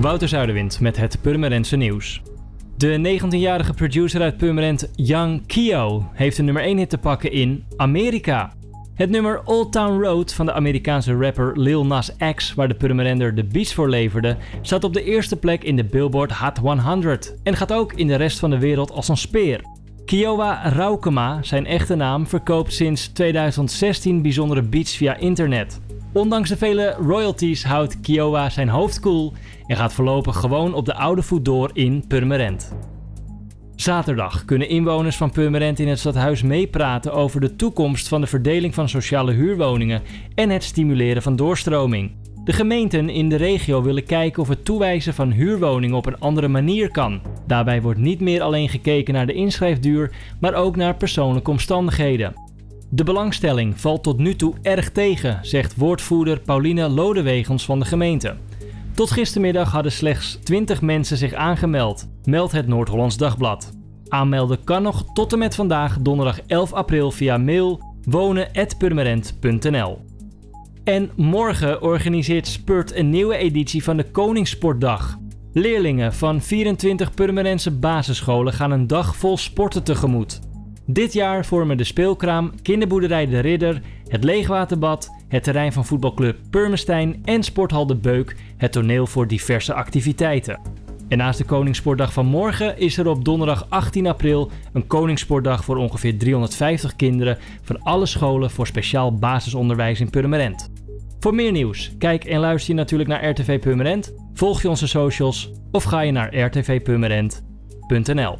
Wouter Zuiderwind met het Purmerendse nieuws. De 19-jarige producer uit Purmerend, Young Kio, heeft een nummer 1 hit te pakken in Amerika. Het nummer Old Town Road van de Amerikaanse rapper Lil Nas X, waar de Purmerender de beats voor leverde, staat op de eerste plek in de Billboard Hot 100 en gaat ook in de rest van de wereld als een speer. Kiowa Raukema, zijn echte naam, verkoopt sinds 2016 bijzondere beats via internet. Ondanks de vele royalties houdt Kiowa zijn hoofd koel en gaat voorlopig gewoon op de oude voet door in Purmerend. Zaterdag kunnen inwoners van Purmerend in het stadhuis meepraten over de toekomst van de verdeling van sociale huurwoningen en het stimuleren van doorstroming. De gemeenten in de regio willen kijken of het toewijzen van huurwoningen op een andere manier kan. Daarbij wordt niet meer alleen gekeken naar de inschrijfduur, maar ook naar persoonlijke omstandigheden. De belangstelling valt tot nu toe erg tegen, zegt woordvoerder Pauline Lodewegens van de gemeente. Tot gistermiddag hadden slechts 20 mensen zich aangemeld, meldt het Noord-Hollands Dagblad. Aanmelden kan nog tot en met vandaag, donderdag 11 april, via mail wonen.purmerend.nl. En morgen organiseert Spurt een nieuwe editie van de Koningssportdag. Leerlingen van 24 Purmerendse basisscholen gaan een dag vol sporten tegemoet. Dit jaar vormen de speelkraam, kinderboerderij De Ridder, het leegwaterbad, het terrein van voetbalclub Purmerstein en sporthal De Beuk het toneel voor diverse activiteiten. En naast de Koningssportdag van morgen is er op donderdag 18 april een Koningssportdag voor ongeveer 350 kinderen van alle scholen voor speciaal basisonderwijs in Purmerend. Voor meer nieuws, kijk en luister je natuurlijk naar RTV Purmerend, volg je onze socials of ga je naar rtvpurmerend.nl.